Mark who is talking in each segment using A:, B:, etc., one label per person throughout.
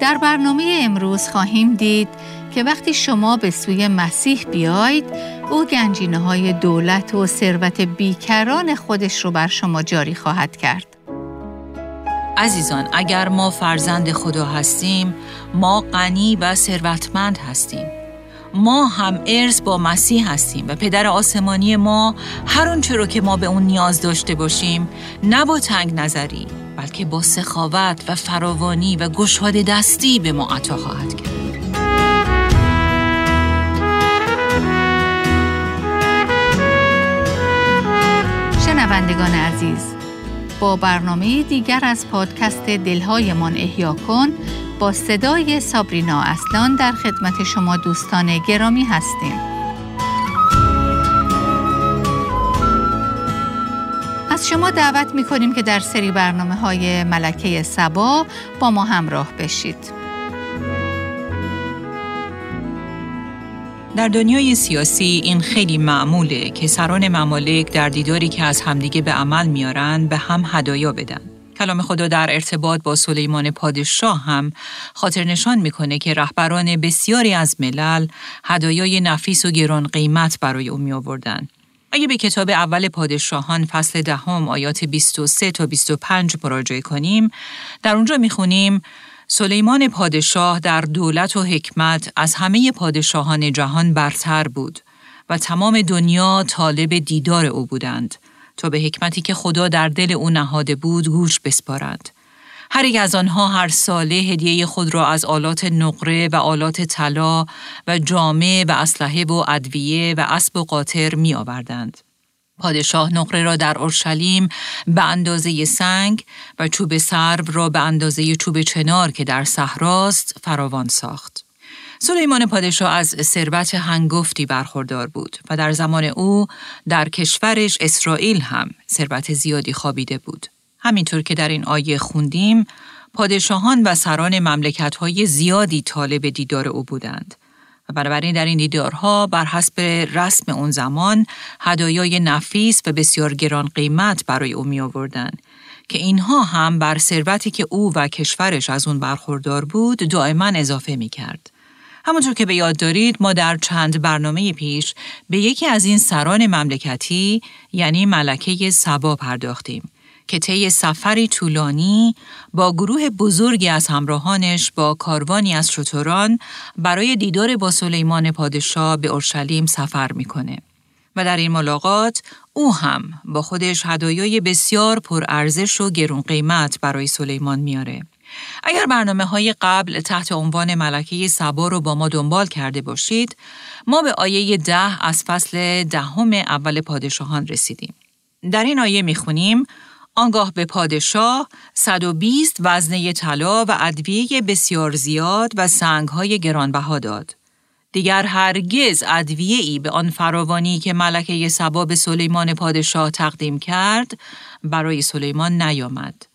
A: در برنامه امروز خواهیم دید که وقتی شما به سوی مسیح بیایید او گنجینه های دولت و ثروت بیکران خودش رو بر شما جاری خواهد کرد.
B: عزیزان اگر ما فرزند خدا هستیم ما غنی و ثروتمند هستیم ما هم ارث با مسیح هستیم و پدر آسمانی ما هر آنچه رو که ما به اون نیاز داشته باشیم نه با تنگ نظری بلکه با سخاوت و فراوانی و گشاده دستی به ما عطا خواهد کرد
A: شنوندگان عزیز با برنامه دیگر از پادکست دلهایمان احیا کن با صدای سابرینا اصلان در خدمت شما دوستان گرامی هستیم. شما دعوت می کنیم که در سری برنامه های ملکه سبا با ما همراه بشید.
B: در دنیای سیاسی این خیلی معموله که سران ممالک در دیداری که از همدیگه به عمل میارن به هم هدایا بدن. کلام خدا در ارتباط با سلیمان پادشاه هم خاطر نشان می‌کنه که رهبران بسیاری از ملل هدایای نفیس و گران قیمت برای او می آوردن. اگه به کتاب اول پادشاهان فصل دهم آیات 23 تا 25 مراجعه کنیم در اونجا می‌خونیم سلیمان پادشاه در دولت و حکمت از همه پادشاهان جهان برتر بود و تمام دنیا طالب دیدار او بودند تا به حکمتی که خدا در دل او نهاده بود گوش بسپارند. هر یک از آنها هر ساله هدیه خود را از آلات نقره و آلات طلا و جامعه و اسلحه و ادویه و اسب و قاطر می آوردند. پادشاه نقره را در اورشلیم به اندازه سنگ و چوب سرب را به اندازه چوب چنار که در صحراست فراوان ساخت. سلیمان پادشاه از ثروت هنگفتی برخوردار بود و در زمان او در کشورش اسرائیل هم ثروت زیادی خوابیده بود. همینطور که در این آیه خوندیم، پادشاهان و سران مملکت‌های زیادی طالب دیدار او بودند. و بنابراین در این دیدارها بر حسب رسم اون زمان هدایای نفیس و بسیار گران قیمت برای او می آوردن که اینها هم بر ثروتی که او و کشورش از اون برخوردار بود دائما اضافه می کرد. همونطور که به یاد دارید ما در چند برنامه پیش به یکی از این سران مملکتی یعنی ملکه سبا پرداختیم که طی سفری طولانی با گروه بزرگی از همراهانش با کاروانی از شتران برای دیدار با سلیمان پادشاه به اورشلیم سفر می‌کنه و در این ملاقات او هم با خودش هدایای بسیار پرارزش و گرون قیمت برای سلیمان میاره. اگر برنامه های قبل تحت عنوان ملکه سبا رو با ما دنبال کرده باشید، ما به آیه ده از فصل دهم اول پادشاهان رسیدیم. در این آیه می‌خونیم آنگاه به پادشاه 120 وزنه طلا و ادویه بسیار زیاد و سنگهای گرانبها داد. دیگر هرگز ادویه ای به آن فراوانی که ملکه سبا به سلیمان پادشاه تقدیم کرد برای سلیمان نیامد.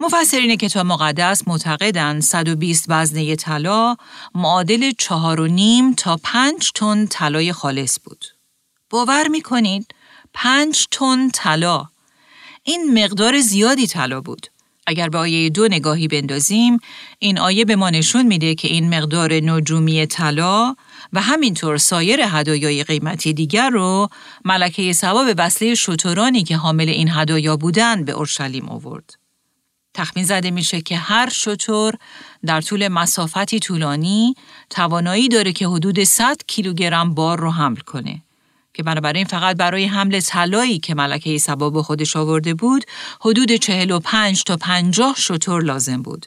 B: مفسرین کتاب مقدس معتقدند 120 وزنه طلا معادل چهار و نیم تا پنج تن طلای خالص بود. باور می کنید پنج تن طلا این مقدار زیادی طلا بود. اگر به آیه دو نگاهی بندازیم، این آیه به ما نشون میده که این مقدار نجومی طلا و همینطور سایر هدایای قیمتی دیگر رو ملکه سبا به وسیله شترانی که حامل این هدایا بودند به اورشلیم آورد. تخمین زده میشه که هر شتر در طول مسافتی طولانی توانایی داره که حدود 100 کیلوگرم بار رو حمل کنه. که بنابراین فقط برای حمل طلایی که ملکه سبا به خودش آورده بود حدود 45 تا 50 شتر لازم بود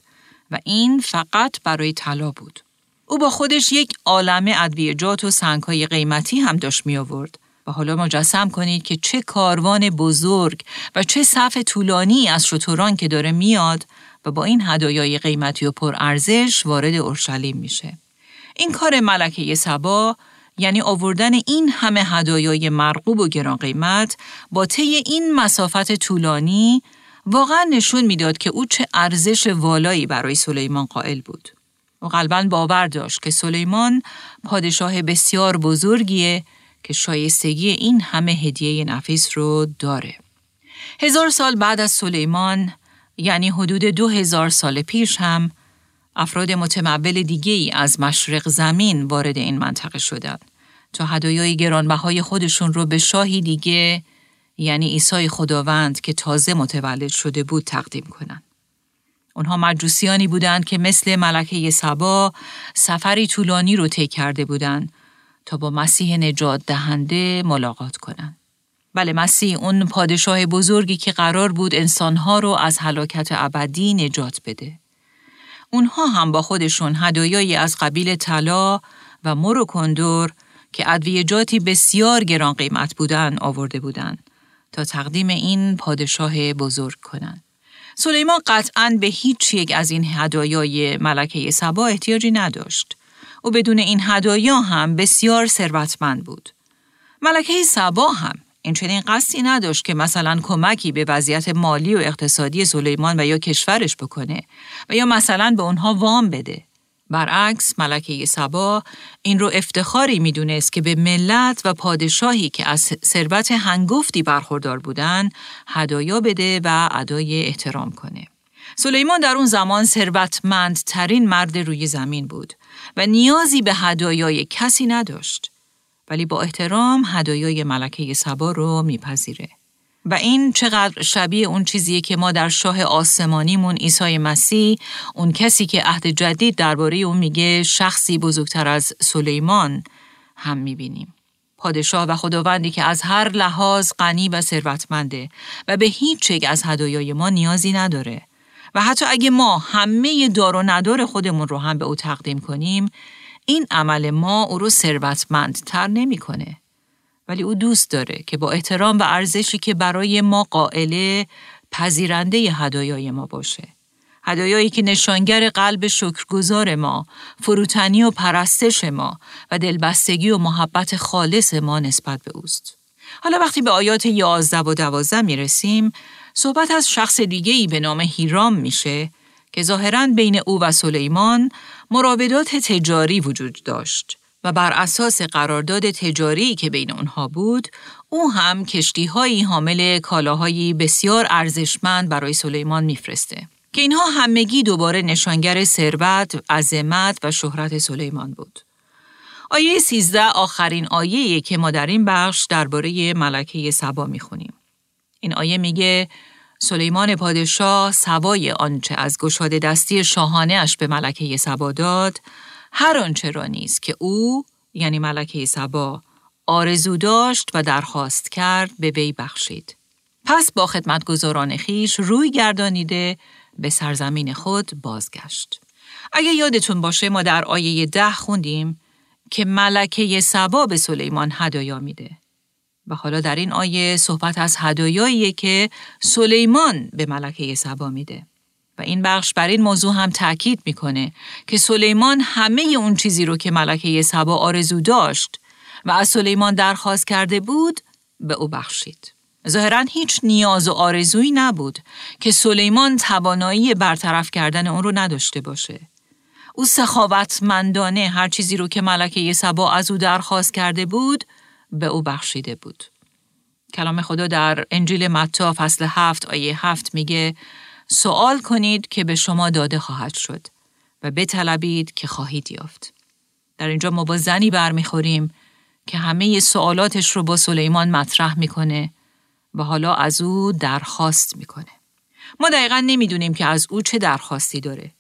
B: و این فقط برای طلا بود. او با خودش یک عالمه ادویجات و سنگهای قیمتی هم داشت می آورد. و حالا مجسم کنید که چه کاروان بزرگ و چه صف طولانی از شتران که داره میاد و با این هدایای قیمتی و پرارزش وارد اورشلیم میشه. این کار ملکه سبا یعنی آوردن این همه هدایای مرغوب و گران قیمت با طی این مسافت طولانی واقعا نشون می‌داد که او چه ارزش والایی برای سلیمان قائل بود. و قلبا باور داشت که سلیمان پادشاه بسیار بزرگیه که شایستگی این همه هدیه نفیس رو داره. هزار سال بعد از سلیمان یعنی حدود دو هزار سال پیش هم افراد متمول دیگه ای از مشرق زمین وارد این منطقه شدند تا هدایای گرانبهای خودشون رو به شاهی دیگه یعنی عیسی خداوند که تازه متولد شده بود تقدیم کنند. اونها مجوسیانی بودند که مثل ملکه سبا سفری طولانی رو طی کرده بودند تا با مسیح نجات دهنده ملاقات کنند. بله مسیح اون پادشاه بزرگی که قرار بود انسانها رو از هلاکت ابدی نجات بده. اونها هم با خودشون هدایایی از قبیل طلا و مر و کندور که ادویجاتی بسیار گران قیمت بودن آورده بودند تا تقدیم این پادشاه بزرگ کنند. سلیمان قطعا به هیچ یک از این هدایای ملکه سبا احتیاجی نداشت. او بدون این هدایا هم بسیار ثروتمند بود. ملکه سبا هم این چنین قصدی نداشت که مثلا کمکی به وضعیت مالی و اقتصادی سلیمان و یا کشورش بکنه و یا مثلا به اونها وام بده. برعکس ملکه سبا این رو افتخاری می‌دونست که به ملت و پادشاهی که از ثروت هنگفتی برخوردار بودن هدایا بده و ادای احترام کنه. سلیمان در اون زمان ثروتمندترین مرد روی زمین بود و نیازی به هدایای کسی نداشت. ولی با احترام هدایای ملکه سبا رو میپذیره. و این چقدر شبیه اون چیزیه که ما در شاه آسمانیمون عیسی مسیح اون کسی که عهد جدید درباره اون میگه شخصی بزرگتر از سلیمان هم می‌بینیم. پادشاه و خداوندی که از هر لحاظ غنی و ثروتمنده و به هیچ یک از هدایای ما نیازی نداره و حتی اگه ما همه دار و ندار خودمون رو هم به او تقدیم کنیم این عمل ما او رو ثروتمندتر نمی‌کنه. ولی او دوست داره که با احترام و ارزشی که برای ما قائله پذیرنده هدایای ما باشه. هدایایی که نشانگر قلب شکرگزار ما، فروتنی و پرستش ما و دلبستگی و محبت خالص ما نسبت به اوست. حالا وقتی به آیات یازده و دوازده می رسیم، صحبت از شخص دیگه ای به نام هیرام میشه که ظاهرا بین او و سلیمان مراودات تجاری وجود داشت و بر اساس قرارداد تجاری که بین آنها بود، او هم کشتیهایی حامل کالاهایی بسیار ارزشمند برای سلیمان میفرسته. که اینها همگی دوباره نشانگر ثروت، عظمت و شهرت سلیمان بود. آیه 13 آخرین آیه که ما در این بخش درباره ملکه سبا می‌خونیم. این آیه میگه سلیمان پادشاه سوای آنچه از گشاده دستی شاهانه اش به ملکه سبا داد هر آنچه را نیست که او یعنی ملکه سبا آرزو داشت و درخواست کرد به وی بخشید. پس با خدمتگزاران خیش روی گردانیده به سرزمین خود بازگشت. اگه یادتون باشه ما در آیه ده خوندیم که ملکه سبا به سلیمان هدایا میده. و حالا در این آیه صحبت از هدایاییه که سلیمان به ملکه سبا میده. و این بخش بر این موضوع هم تاکید می‌کنه که سلیمان همه اون چیزی رو که ملکه سبا آرزو داشت و از سلیمان درخواست کرده بود به او بخشید. ظاهرا هیچ نیاز و آرزویی نبود که سلیمان توانایی برطرف کردن اون رو نداشته باشه. او سخاوتمندانه هر چیزی رو که ملکه سبا از او درخواست کرده بود به او بخشیده بود. کلام خدا در انجیل متا فصل هفت آیه هفت میگه سوال کنید که به شما داده خواهد شد و بطلبید که خواهید یافت. در اینجا ما با زنی برمیخوریم که همه سوالاتش رو با سلیمان مطرح می‌کنه و حالا از او درخواست می‌کنه. ما دقیقا نمی‌دونیم که از او چه درخواستی داره.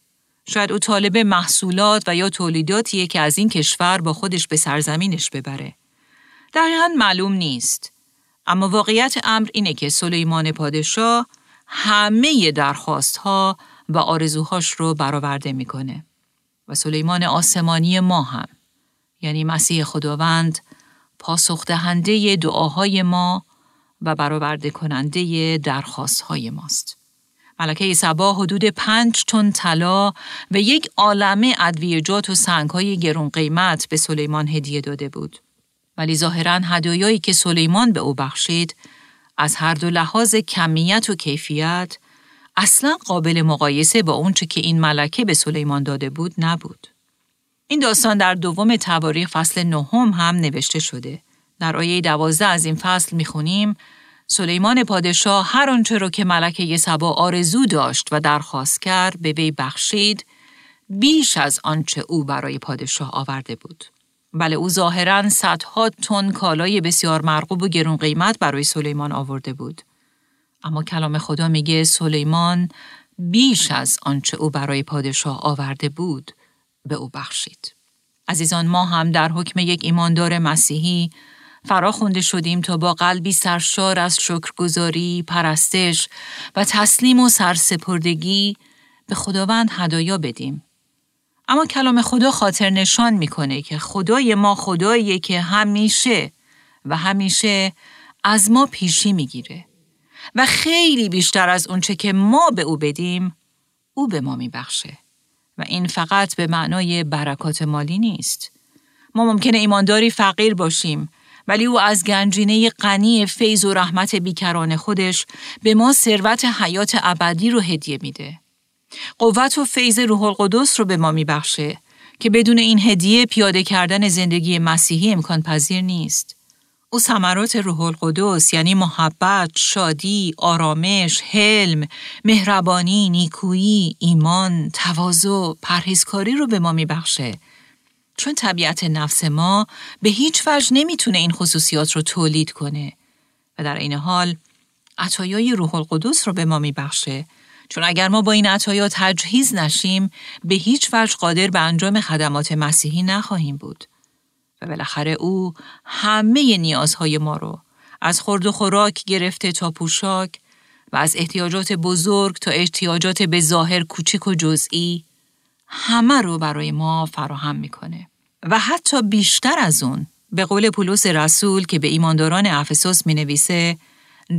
B: شاید او طالب محصولات و یا تولیداتیه که از این کشور با خودش به سرزمینش ببره. دقیقا معلوم نیست. اما واقعیت امر اینه که سلیمان پادشاه همه درخواست ها و آرزوهاش رو برآورده می‌کنه. و سلیمان آسمانی ما هم یعنی مسیح خداوند پاسخ دهنده دعاهای ما و برآورده کننده درخواست های ماست. ملکه سبا حدود پنج تن طلا و یک عالمه ادویجات و سنگ های گرون قیمت به سلیمان هدیه داده بود. ولی ظاهرا هدایایی که سلیمان به او بخشید از هر دو لحاظ کمیت و کیفیت اصلا قابل مقایسه با اونچه که این ملکه به سلیمان داده بود نبود. این داستان در دوم تواریخ فصل نهم هم نوشته شده. در آیه دوازده از این فصل می‌خونیم سلیمان پادشاه هر آنچه را که ملکه سبا آرزو داشت و درخواست کرد به وی بخشید بیش از آنچه او برای پادشاه آورده بود. بله او ظاهرا صدها تن کالای بسیار مرغوب و گرون قیمت برای سلیمان آورده بود. اما کلام خدا میگه سلیمان بیش از آنچه او برای پادشاه آورده بود به او بخشید. عزیزان ما هم در حکم یک ایماندار مسیحی فرا خونده شدیم تا با قلبی سرشار از شکرگزاری، پرستش و تسلیم و سرسپردگی به خداوند هدایا بدیم. اما کلام خدا خاطر نشان می‌کنه که خدای ما خداییه که همیشه و همیشه از ما پیشی می‌گیره و خیلی بیشتر از اونچه که ما به او بدیم او به ما میبخشه و این فقط به معنای برکات مالی نیست. ما ممکنه ایمانداری فقیر باشیم ولی او از گنجینه غنی فیض و رحمت بیکران خودش به ما ثروت حیات ابدی رو هدیه میده. قوت و فیض روح القدس رو به ما میبخشه که بدون این هدیه پیاده کردن زندگی مسیحی امکان پذیر نیست. او ثمرات روح القدس یعنی محبت، شادی، آرامش، حلم، مهربانی، نیکویی، ایمان، تواضع، پرهیزکاری رو به ما میبخشه. چون طبیعت نفس ما به هیچ وجه نمی‌تونه این خصوصیات رو تولید کنه و در این حال عطایای روح القدس رو به ما میبخشه چون اگر ما با این عطایا تجهیز نشیم به هیچ وجه قادر به انجام خدمات مسیحی نخواهیم بود. و بالاخره او همه نیازهای ما رو از خورد و خوراک گرفته تا پوشاک و از احتیاجات بزرگ تا احتیاجات به ظاهر کوچک و جزئی همه رو برای ما فراهم می‌کنه و حتی بیشتر از اون به قول پولس رسول که به ایمانداران افسوس می نویسه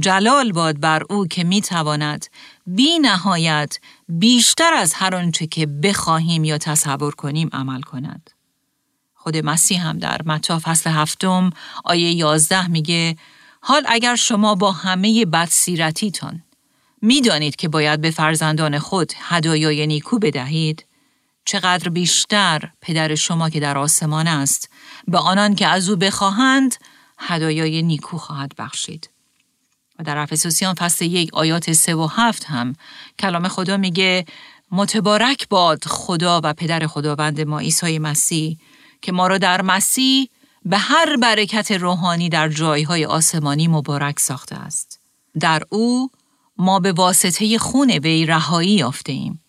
B: جلال باد بر او که می تواند بی نهایت بیشتر از هر آنچه که بخواهیم یا تصور کنیم عمل کند. خود مسیح هم در متا فصل هفتم آیه یازده میگه حال اگر شما با همه بدسیرتیتان می‌دانید که باید به فرزندان خود هدایای نیکو بدهید چقدر بیشتر پدر شما که در آسمان است به آنان که از او بخواهند هدایای نیکو خواهد بخشید. و در افسوسیان فصل یک آیات سه و هفت هم کلام خدا میگه متبارک باد خدا و پدر خداوند ما عیسی مسیح که ما را در مسیح به هر برکت روحانی در جایهای آسمانی مبارک ساخته است. در او ما به واسطه خون وی رهایی یافته ایم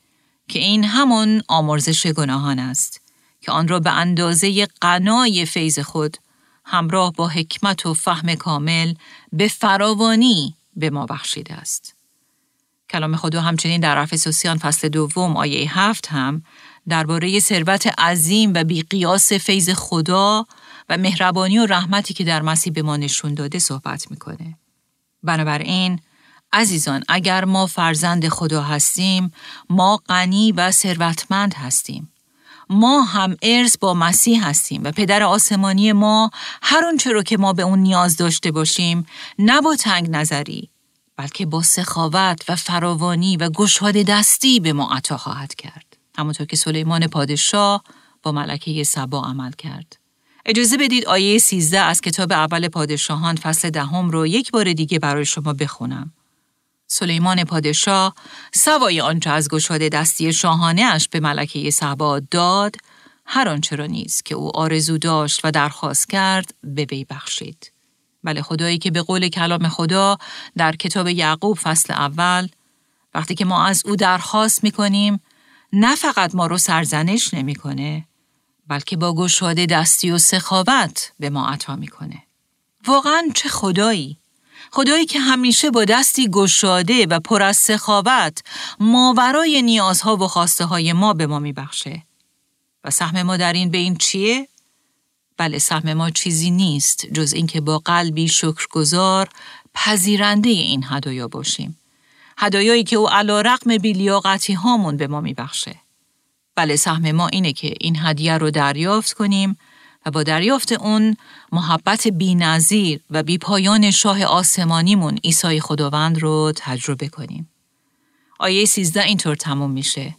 B: که این همون آمرزش گناهان است که آن را به اندازه قنای فیض خود همراه با حکمت و فهم کامل به فراوانی به ما بخشیده است. کلام خدا همچنین در افسوسیان فصل دوم آیه هفت هم درباره ثروت عظیم و بیقیاس فیض خدا و مهربانی و رحمتی که در مسیح به ما نشون داده صحبت می‌کنه. بنابراین عزیزان اگر ما فرزند خدا هستیم ما غنی و ثروتمند هستیم. ما هم ارث با مسیح هستیم و پدر آسمانی ما هر اونچه رو که ما به اون نیاز داشته باشیم نه با تنگ نظری بلکه با سخاوت و فراوانی و گشاده دستی به ما عطا خواهد کرد. همونطور که سلیمان پادشاه با ملکه سبا عمل کرد. اجازه بدید آیه 13 از کتاب اول پادشاهان فصل دهم رو یک بار دیگه برای شما بخونم. سلیمان پادشاه سوای آنچه از گشاده دستی شاهانه اش به ملکه سبا داد هر آنچه را نیز که او آرزو داشت و درخواست کرد به وی بخشید. بله خدایی که به قول کلام خدا در کتاب یعقوب فصل اول وقتی که ما از او درخواست می‌کنیم نه فقط ما رو سرزنش نمی‌کنه بلکه با گشاده دستی و سخاوت به ما عطا می‌کنه. واقعا چه خدایی خدایی که همیشه با دستی گشاده و پر از سخاوت ماورای نیازها و خواسته های ما به ما میبخشه. و سهم ما در این به این چیه؟ بله سهم ما چیزی نیست جز اینکه با قلبی شکرگزار پذیرنده این هدایا باشیم. هدایایی که او علا رقم بیلیاقتی هامون به ما میبخشه. بله سهم ما اینه که این هدیه رو دریافت کنیم و با دریافت اون محبت بی نظیر و بی پایان شاه آسمانیمون عیسی خداوند رو تجربه کنیم. آیه 13 اینطور تموم میشه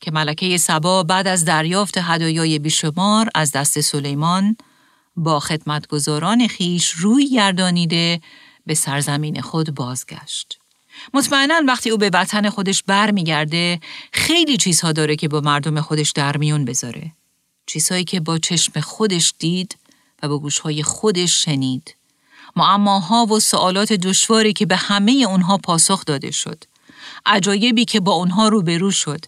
B: که ملکه سبا بعد از دریافت هدایای بیشمار از دست سلیمان با خدمتگزاران خیش روی گردانیده به سرزمین خود بازگشت. مطمئنا وقتی او به وطن خودش برمیگرده خیلی چیزها داره که با مردم خودش در میون بذاره. چیزهایی که با چشم خودش دید و با گوشهای خودش شنید. معماها و سوالات دشواری که به همه اونها پاسخ داده شد. عجایبی که با اونها روبرو شد.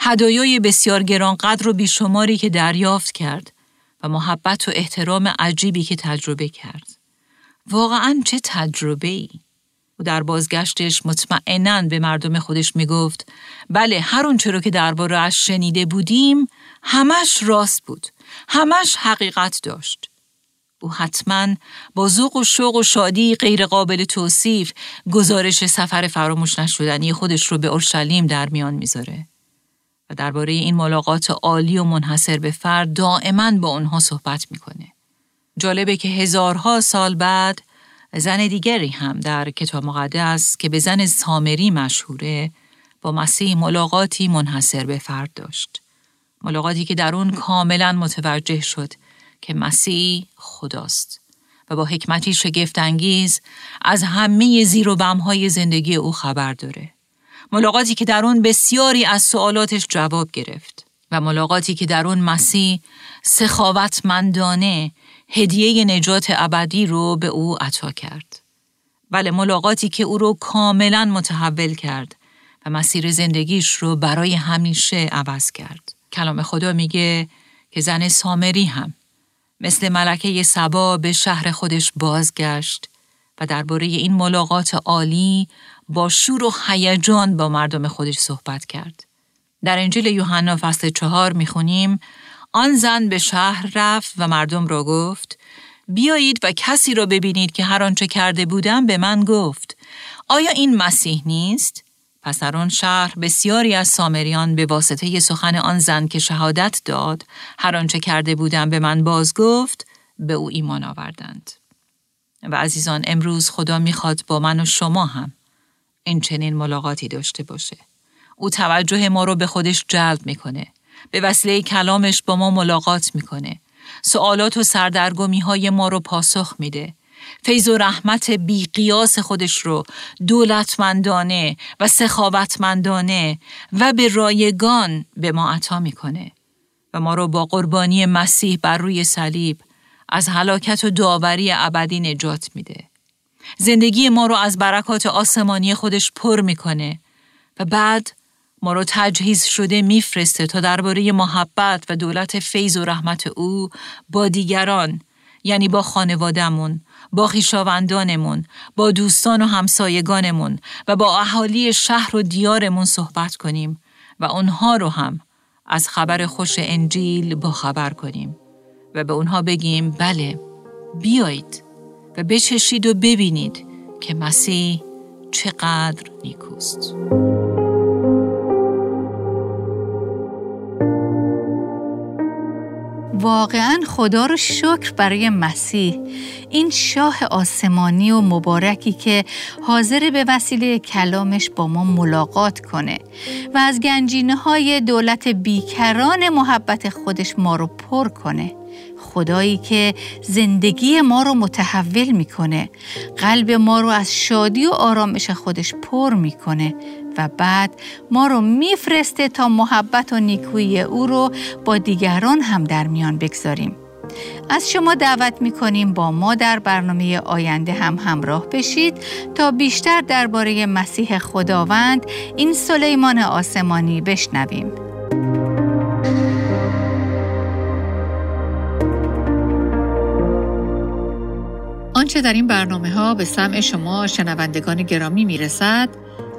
B: هدایای بسیار گرانقدر و بیشماری که دریافت کرد و محبت و احترام عجیبی که تجربه کرد. واقعا چه تجربه ای؟ و در بازگشتش مطمئنا به مردم خودش می‌گفت بله هر اون رو که درباره اش شنیده بودیم همش راست بود. همش حقیقت داشت. او حتما با ذوق و شوق و شادی غیرقابل توصیف گزارش سفر فراموش نشدنی خودش رو به اورشلیم در میان می‌ذاره و درباره این ملاقات عالی و منحصر به فرد دائما با اونها صحبت می‌کنه. جالبه که هزارها سال بعد زن دیگری هم در کتاب مقدس که به زن سامری مشهوره با مسیح ملاقاتی منحصر به فرد داشت. ملاقاتی که در اون کاملا متوجه شد که مسیح خداست و با حکمتی شگفتانگیز از همه زیر و بمهای زندگی او خبر داره. ملاقاتی که در اون بسیاری از سوالاتش جواب گرفت و ملاقاتی که در اون مسیح سخاوتمندانه هدیه نجات ابدی رو به او عطا کرد. بله ملاقاتی که او رو کاملا متحول کرد و مسیر زندگیش رو برای همیشه عوض کرد. کلام خدا میگه که زن سامری هم مثل ملکه سبا به شهر خودش بازگشت و درباره این ملاقات عالی با شور و هیجان با مردم خودش صحبت کرد. در انجیل یوحنا فصل چهار می‌خونیم آن زن به شهر رفت و مردم را گفت بیایید و کسی را ببینید که هر آنچه کرده بودم به من گفت آیا این مسیح نیست؟ پس در آن شهر بسیاری از سامریان به واسطه سخن آن زن که شهادت داد هر آنچه کرده بودم به من باز گفت به او ایمان آوردند. و عزیزان امروز خدا می‌خواد با من و شما هم این چنین ملاقاتی داشته باشه. او توجه ما رو به خودش جلب می‌کنه. به وسیله کلامش با ما ملاقات می‌کنه. سوالات و سردرگمی های ما رو پاسخ میده. فیض و رحمت بی قیاس خودش رو دولتمندانه و سخاوتمندانه و به رایگان به ما عطا می‌کنه و ما رو با قربانی مسیح بر روی صلیب از هلاکت و داوری ابدی نجات میده. زندگی ما رو از برکات آسمانی خودش پر می‌کنه و بعد ما رو تجهیز شده میفرسته تا درباره محبت و دولت فیض و رحمت او با دیگران یعنی با خانوادهمون، با خیشاوندانمون، با دوستان و همسایگانمون و با اهالی شهر و دیارمون صحبت کنیم و اونها رو هم از خبر خوش انجیل با خبر کنیم و به اونها بگیم بله بیایید و بچشید و ببینید که مسیح چقدر نیکوست.
A: واقعا خدا رو شکر برای مسیح. این شاه آسمانی و مبارکی که حاضر به وسیله کلامش با ما ملاقات کنه و از گنجینه های دولت بیکران محبت خودش ما رو پر کنه. خدایی که زندگی ما رو متحول می‌کنه. قلب ما رو از شادی و آرامش خودش پر می‌کنه. و بعد ما رو میفرسته تا محبت و نیکویی او رو با دیگران هم در میان بگذاریم از شما دعوت می کنیم با ما در برنامه آینده هم همراه بشید تا بیشتر درباره مسیح خداوند این سلیمان آسمانی بشنویم. آنچه در این برنامه ها به سمع شما شنوندگان گرامی می رسد